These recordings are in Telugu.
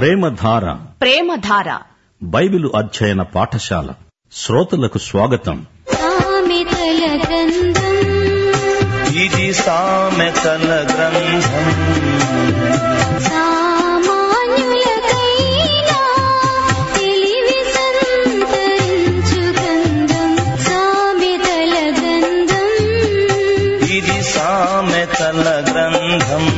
ప్రేమధార. ప్రేమధార. బైబిలు అధ్యయన పాఠశాల. శ్రోతలకు స్వాగతం. ఇది సామెతల గ్రంథం. ఇది సామెతల గ్రంథం.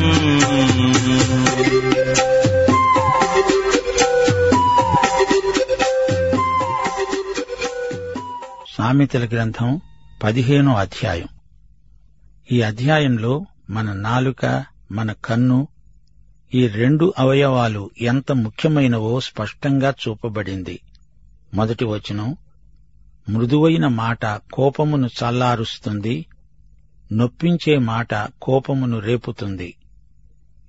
సామెతల గ్రంథం పదిహేనో అధ్యాయం. ఈ అధ్యాయంలో మన నాలుక మన కన్ను ఈ రెండు అవయవాలు ఎంత ముఖ్యమైనవో స్పష్టంగా చూపబడింది. మొదటి వచనం మృదువైన మాట కోపమును చల్లారుస్తుంది నొప్పించే మాట కోపమును రేపుతుంది.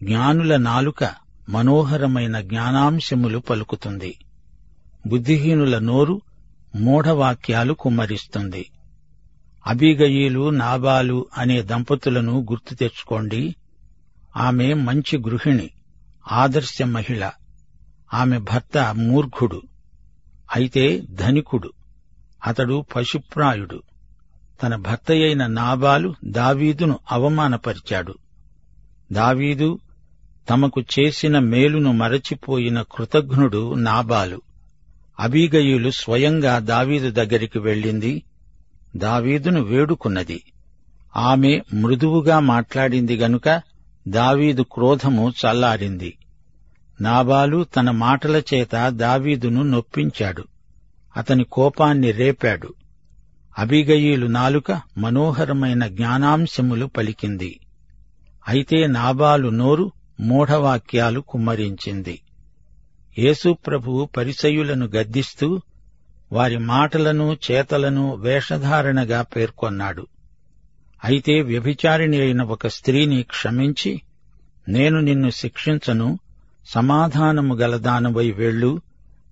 జ్ఞానుల నాలుక మనోహరమైన జ్ఞానాంశములు పలుకుతుంది. బుద్ధిహీనుల నోరు మూఢవాక్యాలు కుమ్మరిస్తుంది. అబీగయీలు నాబాలు అనే దంపతులను గుర్తు తెచ్చుకోండి. ఆమె మంచి గృహిణి ఆదర్శ మహిళ. ఆమె భర్త మూర్ఖుడు అయితే ధనికుడు. అతడు పశుప్రాయుడు. తన భర్తయైన నాబాలు దావీదును అవమానపరిచాడు. దావీదు తమకు చేసిన మేలును మరచిపోయిన కృతఘ్నుడు నాబాలు. అబీగయులు స్వయంగా దావీదు దగ్గరికి వెళ్ళింది. దావీదును వేడుకున్నది. ఆమె మృదువుగా మాట్లాడింది గనుక దావీదు క్రోధము చల్లారింది. నాబాలు తన మాటల చేత దావీదును నొప్పించాడు. అతని కోపాన్ని రేపాడు. అబిగయీలు నాలుక మనోహరమైన జ్ఞానాంశములు పలికింది. అయితే నాబాలు నోరు మూఢవాక్యాలు కుమ్మరించింది. యేసుప్రభువు పరిసయులను గద్దిస్తూ వారి మాటలను చేతలను వేషధారణగా పేర్కొన్నాడు. అయితే వ్యభిచారిణి అయిన ఒక స్త్రీని క్షమించి నేను నిన్ను శిక్షించను సమాధానము గలదానవై వెళ్ళు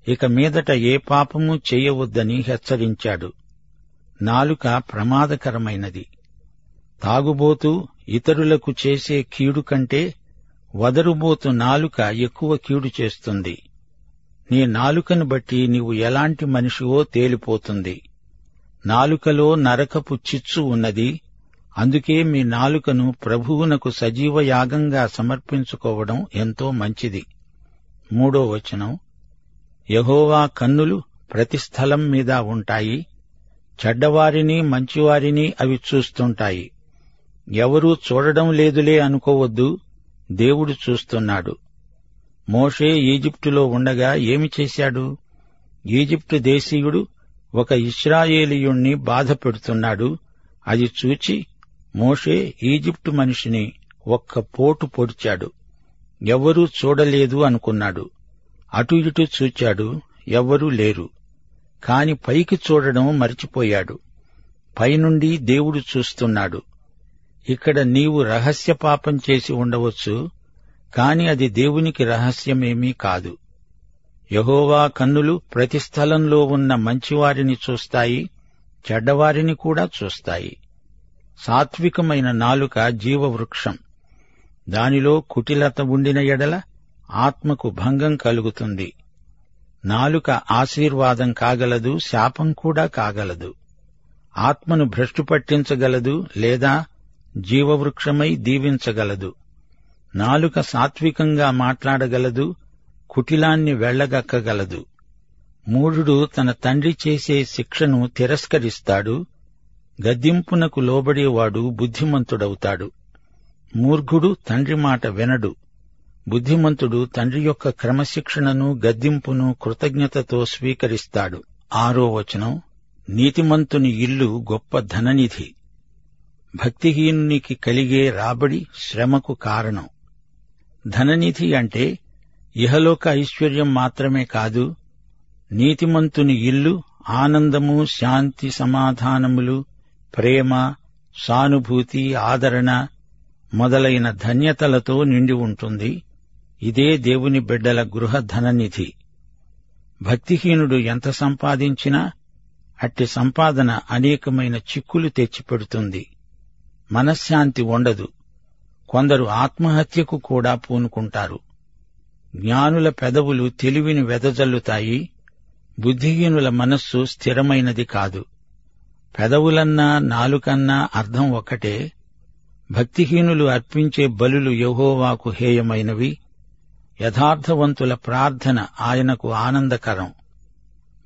ఇక మీదట ఏ పాపము చేయవద్దని హెచ్చరించాడు. నాలుక ప్రమాదకరమైనది. తాగుబోతూ ఇతరులకు చేసే కీడు కంటే వదరుబోతు నాలుక ఎక్కువ కీడు చేస్తుంది. నీ నాలుకను బట్టి నీవు ఎలాంటి మనిషివో తేలిపోతుంది. నాలుకలో నరకపు చిచ్చు ఉన్నది. అందుకే మీ నాలుకను ప్రభువునకు సజీవ యాగంగా సమర్పించుకోవడం ఎంతో మంచిది. మూడో వచనం. యహోవా కన్నులు ప్రతి స్థలం మీద ఉంటాయి. చెడ్డవారిని మంచివారిని అవి చూస్తుంటాయి. ఎవరూ చూడడం లేదులే అనుకోవద్దు. దేవుడు చూస్తున్నాడు. మోషే ఈజిప్టులో ఉండగా ఏమి చేశాడు? ఈజిప్టు దేశీయుడు ఒక ఇస్రాయేలీయుణ్ణి బాధ పెడుతున్నాడు అది చూచి మోషే ఈజిప్టు మనిషిని ఒక్క పోటు పొడిచాడు. ఎవ్వరూ చూడలేదు అనుకున్నాడు. అటు ఇటు చూచాడు ఎవ్వరూ లేరు. కాని పైకి చూడడం మరిచిపోయాడు. పైనుండి దేవుడు చూస్తున్నాడు. ఇక్కడ నీవు రహస్య పాపం చేసి ఉండవచ్చు. కాని అది దేవునికి రహస్యమేమీ కాదు. యహోవా కన్నులు ప్రతి స్థలంలో ఉన్న మంచివారిని చూస్తాయి చెడ్డవారిని కూడా చూస్తాయి. సాత్వికమైన నాలుక జీవవృక్షం. దానిలో కుటిలత ఉండిన ఎడల ఆత్మకు భంగం కలుగుతుంది. నాలుక ఆశీర్వాదం కాగలదు శాపం కూడా కాగలదు. ఆత్మను భ్రష్టు పట్టించగలదు లేదా జీవవృక్షమై దీవించగలదు. నాలుక సాత్వికంగా మాట్లాడగలదు కుటిలాన్ని వెళ్ళగక్కగలదు మూఢుడు తన తండ్రి చేసే శిక్షను తిరస్కరిస్తాడు గద్దింపునకు లోబడేవాడు బుద్ధిమంతుడవుతాడు. మూర్ఘుడు తండ్రి మాట వినడు బుద్ధిమంతుడు తండ్రి యొక్క క్రమశిక్షణను గద్దింపును కృతజ్ఞతతో స్వీకరిస్తాడు. ఆరో వచనం నీతిమంతుని ఇల్లు గొప్ప ధననిధి భక్తిహీనునికి కలిగే రాబడి శ్రమకు కారణం. ధననిధి అంటే ఇహలోక ఐశ్వర్యం మాత్రమే కాదు నీతిమంతుని ఇల్లు ఆనందము శాంతి సమాధానములు ప్రేమ సానుభూతి ఆదరణ మొదలైన ధన్యతలతో నిండి ఉంటుంది. ఇదే దేవుని బిడ్డల గృహ ధననిధి భక్తిహీనుడు ఎంత సంపాదించినా అట్టి సంపాదన అనేకమైన చిక్కులు తెచ్చిపెడుతుంది. మనశ్శాంతి ఉండదు. కొందరు ఆత్మహత్యకు కూడా పూనుకుంటారు. జ్ఞానుల పెదవులు తెలివిని వెదజల్లుతాయి బుద్ధిహీనుల మనస్సు స్థిరమైనది కాదు. పెదవులన్నా నాలుకన్నా అర్థం ఒకటే భక్తిహీనులు అర్పించే బలులు యహోవాకు హేయమైనవి యథార్థవంతుల ప్రార్థన ఆయనకు ఆనందకరం.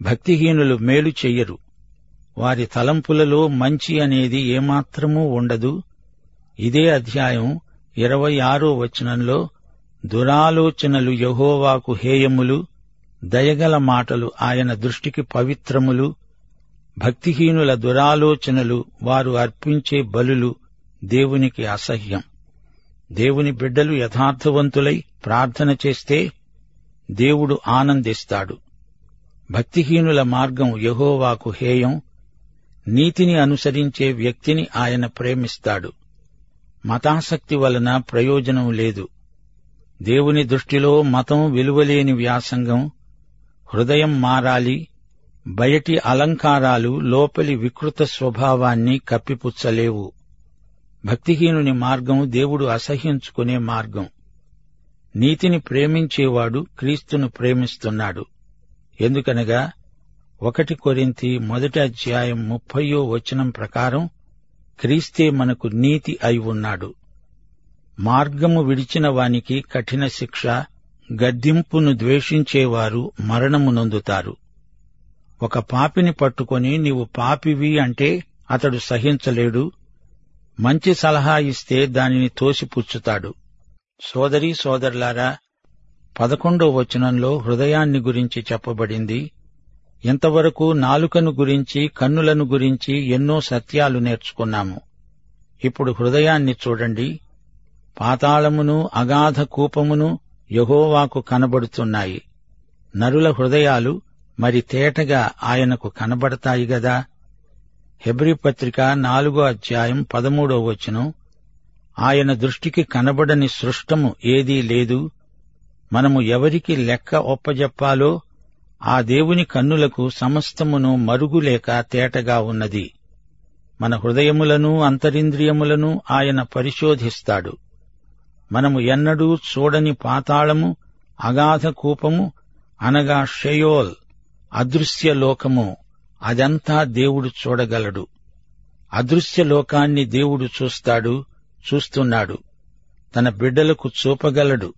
భక్తిహీనులు మేలు చెయ్యరు. వారి తలంపులలో మంచి అనేది ఏమాత్రమూ ఉండదు. ఇదే అధ్యాయం ఇరవై ఆరో వచనంలో దురాలోచనలు యహోవాకు హేయములు దయగల మాటలు ఆయన దృష్టికి పవిత్రములు భక్తిహీనుల దురాలోచనలు వారు అర్పించే బలులు దేవునికి అసహ్యం. దేవుని బిడ్డలు యథార్థవంతులై ప్రార్థన చేస్తే దేవుడు ఆనందిస్తాడు. భక్తిహీనుల మార్గం యహోవాకు హేయం నీతిని అనుసరించే వ్యక్తిని ఆయన ప్రేమిస్తాడు. మతాసక్తి వలన ప్రయోజనం లేదు. దేవుని దృష్టిలో మతం విలువలేని వ్యాసంగం హృదయం మారాలి బయటి అలంకారాలు లోపలి వికృత స్వభావాన్ని కప్పిపుచ్చలేవు. భక్తిహీనుని మార్గం దేవుడు అసహ్యించుకునే మార్గం. నీతిని ప్రేమించేవాడు క్రీస్తును ప్రేమిస్తున్నాడు. ఎందుకనగా ఒకటి కొరింతి మొదటి అధ్యాయం ముప్పయో వచనం ప్రకారం క్రీస్తే మనకు నీతి అయి ఉన్నాడు. మార్గము విడిచిన వానికి కఠిన శిక్ష గద్దింపును ద్వేషించేవారు మరణము నొందుతారు. ఒక పాపిని పట్టుకొని నీవు పాపివి అంటే అతడు సహించలేడు. మంచి సలహా ఇస్తే దానిని తోసిపుచ్చుతాడు. సోదరీ సోదరులారా పదకొండో వచనంలో హృదయాన్ని గురించి చెప్పబడింది. ఇంతవరకు నాలుకను గురించి కన్నులను గురించి ఎన్నో సత్యాలు నేర్చుకున్నాము. ఇప్పుడు హృదయాన్ని చూడండి. పాతాళమును అగాధ కూపమును యహోవాకు కనబడుతున్నాయి. నరుల హృదయాలు మరి తేటగా ఆయనకు కనబడతాయి గదా? హెబ్రి పత్రిక నాలుగో అధ్యాయం పదమూడో వచనం. ఆయన దృష్టికి కనబడని సృష్టము ఏదీ లేదు. మనము ఎవరికి లెక్క ఒప్పజెప్పాలో ఆ దేవుని కన్నులకు సమస్తమును మరుగులేక తేటగా ఉన్నది. మన హృదయములను అంతరింద్రియములను ఆయన పరిశోధిస్తాడు. మనము ఎన్నడూ చూడని పాతాళము అగాధ కూపము అనగా షెయోల్ అదృశ్య లోకము అదంతా దేవుడు చూడగలడు. అదృశ్య లోకాన్ని దేవుడు చూస్తాడు చూస్తున్నాడు. తన బిడ్డలకు చూపగలడు.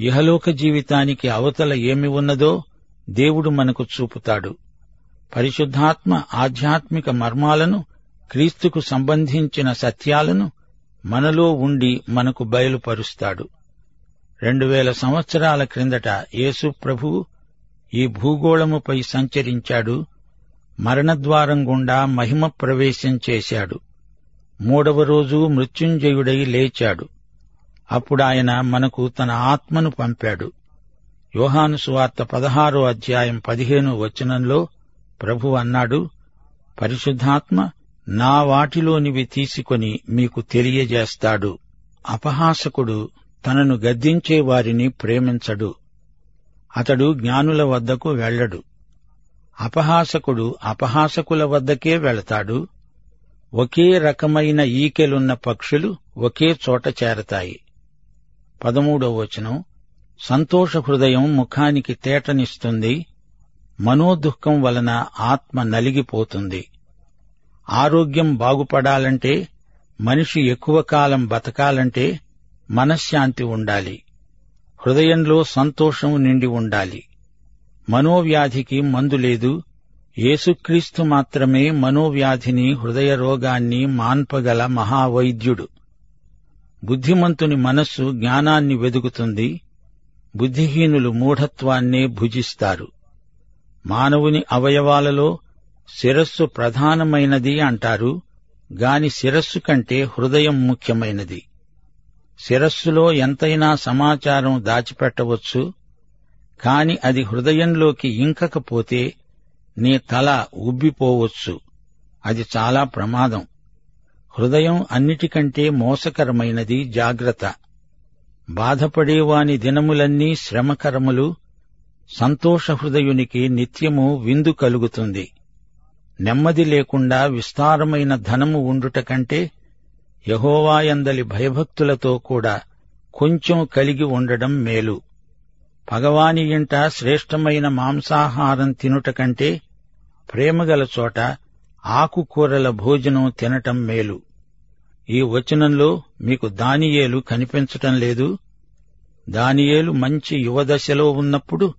ఇహలోక జీవితానికి అవతల ఏమి ఉన్నదో దేవుడు మనకు చూపుతాడు. పరిశుద్ధాత్మ ఆధ్యాత్మిక మర్మాలను క్రీస్తుకు సంబంధించిన సత్యాలను మనలో ఉండి మనకు బయలుపరుస్తాడు. రెండు వేల సంవత్సరాల క్రిందట యేసు ప్రభువు ఈ భూగోళముపై సంచరించాడు మరణద్వారం గుండా మహిమ ప్రవేశం చేశాడు. మూడవ రోజు మృత్యుంజయుడై లేచాడు. అప్పుడాయన మనకు తన ఆత్మను పంపాడు. యోహాను సువార్త పదహారో అధ్యాయం పదిహేను వచనంలో ప్రభు అన్నాడు పరిశుద్ధాత్మ నా వాటిలోనివి తీసుకొని మీకు తెలియజేస్తాడు. అపహాసకుడు తనను గద్దించే వారిని ప్రేమించడు. అతడు జ్ఞానుల వద్దకు వెళ్ళడు. అపహాసకుడు అపహాసకుల వద్దకే వెళతాడు. ఒకే రకమైన ఈకెలున్న పక్షులు ఒకే చోట చేరతాయి. పదమూడో వచనం సంతోష హృదయం ముఖానికి తేటనిస్తుంది మనోదుఃఖం వలన ఆత్మ నలిగిపోతుంది. ఆరోగ్యం బాగుపడాలంటే మనిషి ఎక్కువ కాలం బతకాలంటే మనశ్శాంతి ఉండాలి. హృదయంలో సంతోషం నిండి ఉండాలి. మనోవ్యాధికి మందు లేదు. యేసుక్రీస్తు మాత్రమే మనోవ్యాధిని హృదయ రోగాన్ని మాన్పగల మహావైద్యుడు. బుద్ధిమంతుని మనస్సు జ్ఞానాన్ని వెదుకుతుంది. బుద్ధిహీనులు మూఢత్వాన్నే భుజిస్తారు. మానవుని అవయవాలలో శిరస్సు ప్రధానమైనది అంటారు గాని శిరస్సు కంటే హృదయం ముఖ్యమైనది. శిరస్సులో ఎంతైనా సమాచారం దాచిపెట్టవచ్చు కాని అది హృదయంలోకి ఇంకకపోతే నీ తల ఉబ్బిపోవచ్చు. అది చాలా ప్రమాదం. హృదయం అన్నిటికంటే మోసకరమైనది జాగ్రత్త. బాధపడేవాని దినములన్నీ శ్రమకరములు సంతోషహృదయునికి నిత్యము విందు కలుగుతుంది. నెమ్మది లేకుండా విస్తారమైన ధనము ఉండుట కంటే యహోవాయందలి భయభక్తులతో కూడా కొంచెం కలిగి ఉండడం మేలు. భగవాని ఇంట శ్రేష్టమైన మాంసాహారం తినుట కంటే ప్రేమగల చోట ఆకుకూరల భోజనం తినటం మేలు. ఈ వచనంలో మీకు దానియేలు కనిపించటం లేదు. దానియేలు మంచి యువదశలో ఉన్నప్పుడు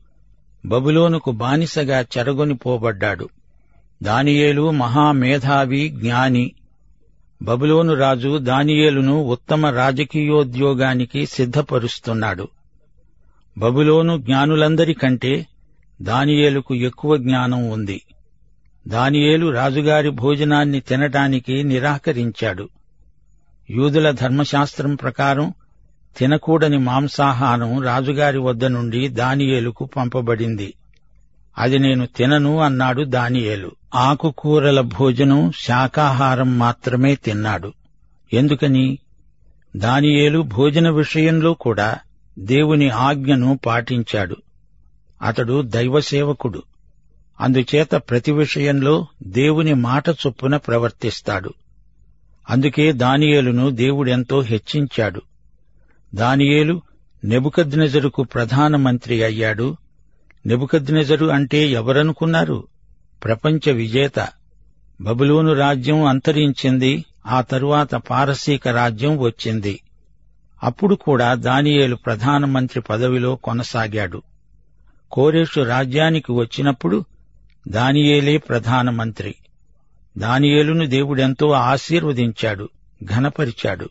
బబులోనుకు బానిసగా చెరగొని పోబడ్డాడు. దానియేలు మహామేధావి జ్ఞాని. బబులోను రాజు దానియేలును ఉత్తమ రాజకీయోద్యోగానికి సిద్ధపరుస్తున్నాడు. బబులోను జ్ఞానులందరికంటే దానియేలుకు ఎక్కువ జ్ఞానం ఉంది. దానియేలు రాజుగారి భోజనాన్ని తినటానికి నిరాకరించాడు. యూదుల ధర్మశాస్త్రం ప్రకారం తినకూడని మాంసాహారం రాజుగారి వద్ద నుండి దానియేలుకు పంపబడింది. అది నేను తినను అన్నాడు దానియేలు. ఆకుకూరల భోజనం శాకాహారం మాత్రమే తిన్నాడు. ఎందుకని? దానియేలు భోజన విషయంలో కూడా దేవుని ఆజ్ఞను పాటించాడు. అతడు దైవసేవకుడు. అందుచేత ప్రతి విషయంలో దేవుని మాట చొప్పున ప్రవర్తిస్తాడు. అందుకే దానియేలును దేవుడెంతో హెచ్చించాడు. దానియేలు నెబుకద్నెజరుకు ప్రధానమంత్రి అయ్యాడు. నెబుకద్నెజరు అంటే ఎవరనుకున్నారు? ప్రపంచ విజేత. బబులోను రాజ్యం అంతరించింది ఆ తరువాత పారసీక రాజ్యం వచ్చింది. అప్పుడు కూడా దానియేలు ప్రధానమంత్రి పదవిలో కొనసాగాడు. కోరేషు రాజ్యానికి వచ్చినప్పుడు దానియేలే ప్రధానమంత్రి దానియేలును దేవుడెంతో ఆశీర్వదించాడు ఘనపరిచాడు.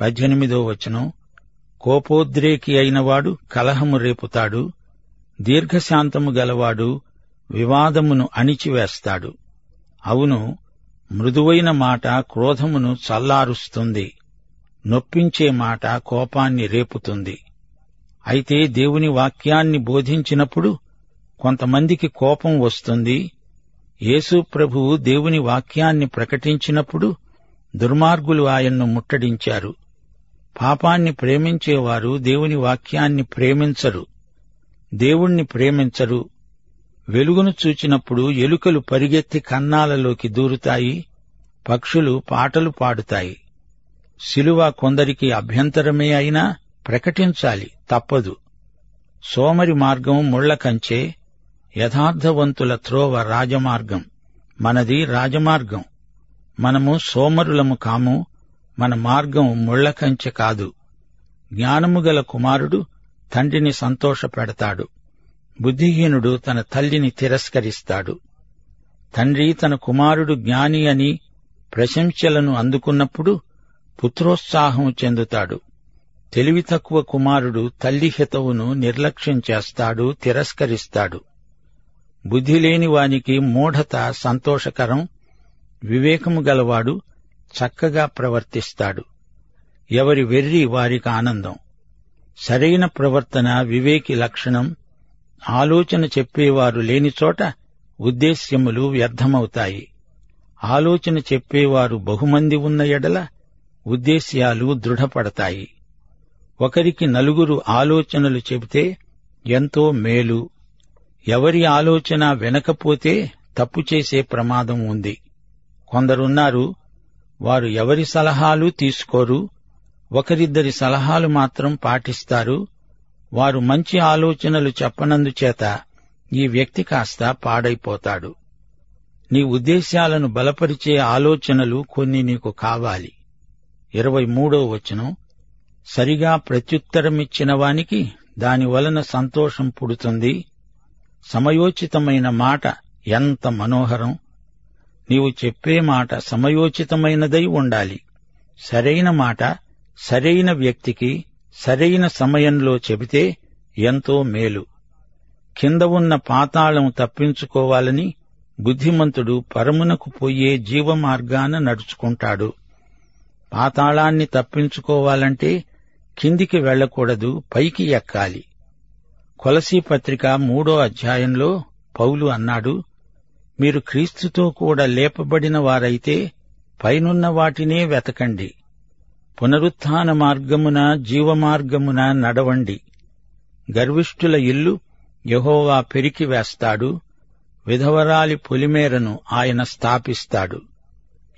పద్దెనిమిదో వచనం కోపోద్రేకి అయినవాడు కలహము రేపుతాడు దీర్ఘశాంతము గలవాడు వివాదమును అణిచివేస్తాడు. అవును మృదువైన మాట క్రోధమును చల్లారుస్తుంది నొప్పించే మాట కోపాన్ని రేపుతుంది. అయితే దేవుని వాక్యాన్ని బోధించినప్పుడు కొంతమందికి కోపం వస్తుంది యేసు ప్రభువు దేవుని వాక్యాన్ని ప్రకటించినప్పుడు దుర్మార్గులు ఆయన్ను ముట్టడించారు. పాపాన్ని ప్రేమించేవారు దేవుని వాక్యాన్ని ప్రేమించరు. దేవుణ్ణి ప్రేమించరు. వెలుగును చూచినప్పుడు ఎలుకలు పరిగెత్తి కన్నాలలోకి దూరుతాయి పక్షులు పాటలు పాడుతాయి. శిలువ కొందరికి అభ్యంతరమే అయినా ప్రకటించాలి తప్పదు. సోమరి మార్గం ముళ్ళ కంచే యథార్థవంతుల త్రోవ రాజమార్గం. మనది రాజమార్గం. మనము సోమరులము కాము మన మార్గం ముళ్ళకంచె కాదు. జ్ఞానము గల కుమారుడు తండ్రిని సంతోషపెడతాడు. బుద్ధిహీనుడు తన తల్లిని తిరస్కరిస్తాడు. తండ్రి తన కుమారుడు జ్ఞాని అని ప్రశంసలను అందుకున్నప్పుడు పుత్రోత్సాహం చెందుతాడు. తెలివి తక్కువ కుమారుడు తల్లి హితవును నిర్లక్ష్యం చేస్తాడు తిరస్కరిస్తాడు. బుద్ధి లేని వానికి మూఢత సంతోషకరం వివేకము గలవాడు చక్కగా ప్రవర్తిస్తాడు. ఎవరి వెర్రి వారికి ఆనందం. సరైన ప్రవర్తన వివేకి లక్షణం ఆలోచన చెప్పేవారు లేని చోట ఉద్దేశ్యములు వ్యర్థమవుతాయి. ఆలోచన చెప్పేవారు బహుమంది ఉన్న ఎడల ఉద్దేశ్యాలు దృఢపడతాయి. ఒకరికి నలుగురు ఆలోచనలు చెబితే ఎంతో మేలు. ఎవరి ఆలోచన వెనకపోతే తప్పు చేసే ప్రమాదం ఉంది. కొందరున్నారు వారు ఎవరి సలహాలు తీసుకోరు ఒకరిద్దరి సలహాలు మాత్రం పాటిస్తారు వారు మంచి ఆలోచనలు చెప్పనందుచేత ఈ వ్యక్తి కాస్త పాడైపోతాడు. నీ ఉద్దేశ్యాలను బలపరిచే ఆలోచనలు కొన్ని నీకు కావాలి. ఇరవై మూడో వచనం సరిగా ప్రత్యుత్తరమిచ్చిన వానికి దాని వలన సంతోషం పుడుతుంది. సమయోచితమైన మాట ఎంత మనోహరం. నీవు చెప్పే మాట సమయోచితమైనదై ఉండాలి. సరైన మాట సరైన వ్యక్తికి సరైన సమయంలో చెబితే ఎంతో మేలు. కింద ఉన్న పాతాళం తప్పించుకోవాలని బుద్ధిమంతుడు పరమునకు పోయే జీవమార్గాన నడుచుకుంటాడు. పాతాళాన్ని తప్పించుకోవాలంటే కిందికి వెళ్ళకూడదు పైకి ఎక్కాలి. కొలసీ పత్రిక మూడో అధ్యాయంలో పౌలు అన్నాడు మీరు క్రీస్తుతో కూడా లేపబడిన వారైతే పైనున్న వాటినే వెతకండి. పునరుత్థాన మార్గమున జీవమార్గమున నడవండి. గర్విష్ఠుల ఇల్లు యహోవా పెరికి వేస్తాడు విధవరాలి పొలిమేరను ఆయన స్థాపిస్తాడు.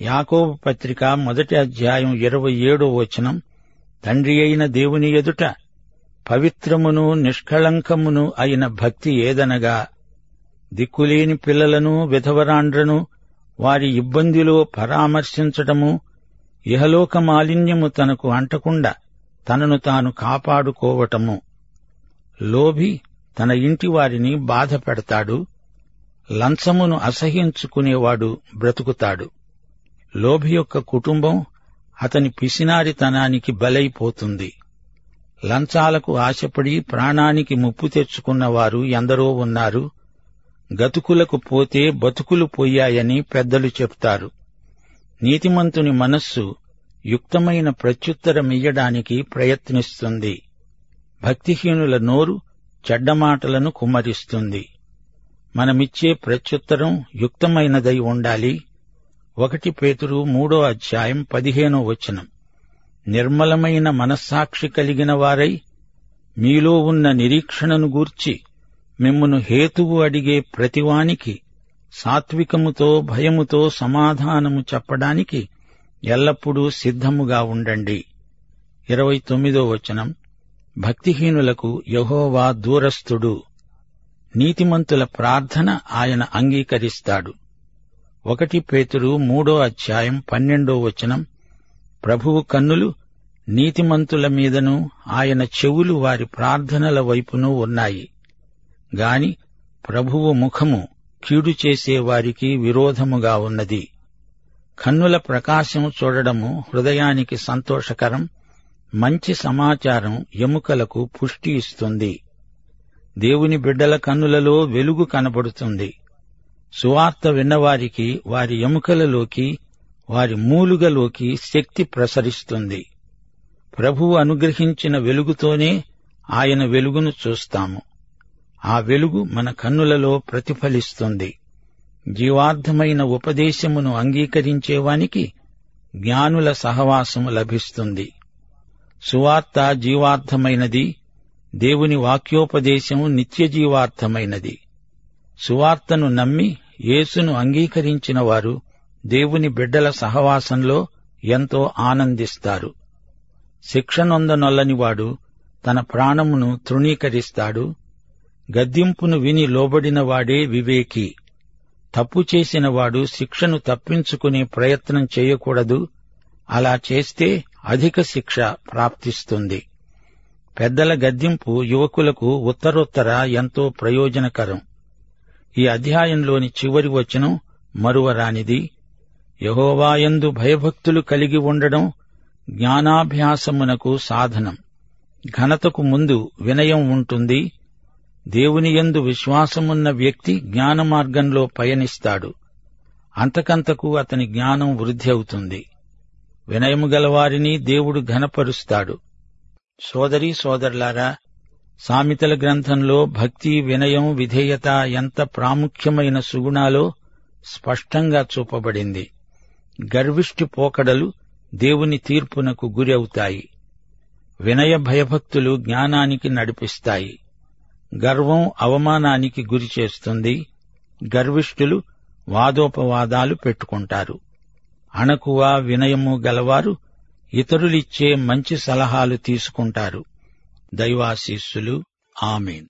యాకోబు పత్రిక మొదటి అధ్యాయం ఇరవై ఏడో వచనం తండ్రి అయిన దేవుని ఎదుట పవిత్రమును నిష్కళంకమును అయిన భక్తి ఏదనగా దిక్కులేని పిల్లలను విధవరాండ్రను వారి ఇబ్బందిలో పరామర్శించటము ఇహలోక మాలిన్యము తనకు అంటకుండా తనను తాను కాపాడుకోవటము. లోభి తన ఇంటి వారిని బాధ పెడతాడు లంచమును అసహించుకునేవాడు బ్రతుకుతాడు. లోభి యొక్క కుటుంబం అతని పిసినారితనానికి బలైపోతుంది. లంచాలకు ఆశపడి ప్రాణానికి ముప్పు తెచ్చుకున్నవారు ఎందరో ఉన్నారు. గతుకులకు పోతే బతుకులు పోయాయని పెద్దలు చెప్తారు నీతిమంతుని మనస్సు యుక్తమైన ప్రత్యుత్తరమియ్యడానికి ప్రయత్నిస్తుంది. భక్తిహీనుల నోరు చెడ్డమాటలను కుమ్మరిస్తుంది. మనమిచ్చే ప్రత్యుత్తరం యుక్తమైనదై ఉండాలి. ఒకటి పేతురు మూడో అధ్యాయం పదిహేనో వచనం. నిర్మలమైన మనస్సాక్షి కలిగిన వారై మీలో ఉన్న నిరీక్షణను గూర్చి మిమ్మను హేతువు అడిగే ప్రతివానికి సాత్వికముతో భయముతో సమాధానము చెప్పడానికి ఎల్లప్పుడూ సిద్ధముగా ఉండండి. ఇరవై తొమ్మిదో వచనం. భక్తిహీనులకు యహోవా దూరస్థుడు. నీతిమంతుల ప్రార్థన ఆయన అంగీకరిస్తాడు. ఒకటి పేతురు మూడో అధ్యాయం పన్నెండో వచనం. ప్రభువు కన్నులు నీతిమంతుల మీదను ఆయన చెవులు వారి ప్రార్థనల వైపునూ ఉన్నాయి. గాని ప్రభువు ముఖము కీడు చేసేవారికి విరోధముగా ఉన్నది. కన్నుల ప్రకాశం చూడడము హృదయానికి సంతోషకరం మంచి సమాచారం ఎముకలకు పుష్టి ఇస్తుంది. దేవుని బిడ్డల కన్నులలో వెలుగు కనబడుతుంది. సువార్త విన్నవారికి వారి ఎముకలలోకి వారి మూలుగలోకి శక్తి ప్రసరిస్తుంది. ప్రభువు అనుగ్రహించిన వెలుగుతోనే ఆయన వెలుగును చూస్తాము. ఆ వెలుగు మన కన్నులలో ప్రతిఫలిస్తుంది. జీవార్థమైన ఉపదేశమును అంగీకరించేవానికి జ్ఞానుల సహవాసము లభిస్తుంది. సువార్త జీవార్థమైనది దేవుని వాక్యోపదేశము నిత్య జీవార్థమైనది. సువార్తను నమ్మి యేసును అంగీకరించిన వారు దేవుని బిడ్డల సహవాసంలో ఎంతో ఆనందిస్తారు. శిక్షనొందనొల్లనివాడు తన ప్రాణమును తృణీకరిస్తాడు. గద్దింపును విని లోబడినవాడే వివేకి. తప్పు చేసినవాడు శిక్షను తప్పించుకునే ప్రయత్నం చేయకూడదు. అలా చేస్తే అధిక శిక్ష ప్రాప్తిస్తుంది. పెద్దల గద్దింపు యువకులకు ఉత్తరోత్తర ఎంతో ప్రయోజనకరం. ఈ అధ్యాయంలోని చివరి వచనం మరువరానిది. యహోవాయందు భయభక్తులు కలిగి ఉండడం జ్ఞానాభ్యాసమునకు సాధనం. ఘనతకు ముందు వినయం ఉంటుంది. దేవుని యందు విశ్వాసమున్న వ్యక్తి జ్ఞాన మార్గంలో పయనిస్తాడు. అంతకంతకు అతని జ్ఞానం వృద్ధి అవుతుంది. వినయము గలవారిని దేవుడు ఘనపరుస్తాడు. సోదరీ సోదరులారా సామెతల గ్రంథంలో భక్తి వినయం విధేయత ఎంత ప్రాముఖ్యమైన సుగుణాలో స్పష్టంగా చూపబడింది. గర్విష్టి పోకడలు దేవుని తీర్పునకు గురి అవుతాయి వినయ భయభక్తులు జ్ఞానానికి నడిపిస్తాయి. గర్వం అవమానానికి గురి చేస్తుంది. గర్విష్ఠులు వాదోపవాదాలు పెట్టుకుంటారు. అణకువ వినయము గలవారు ఇతరులిచ్చే మంచి సలహాలు తీసుకుంటారు. దైవాశీస్సులు. ఆమెన్.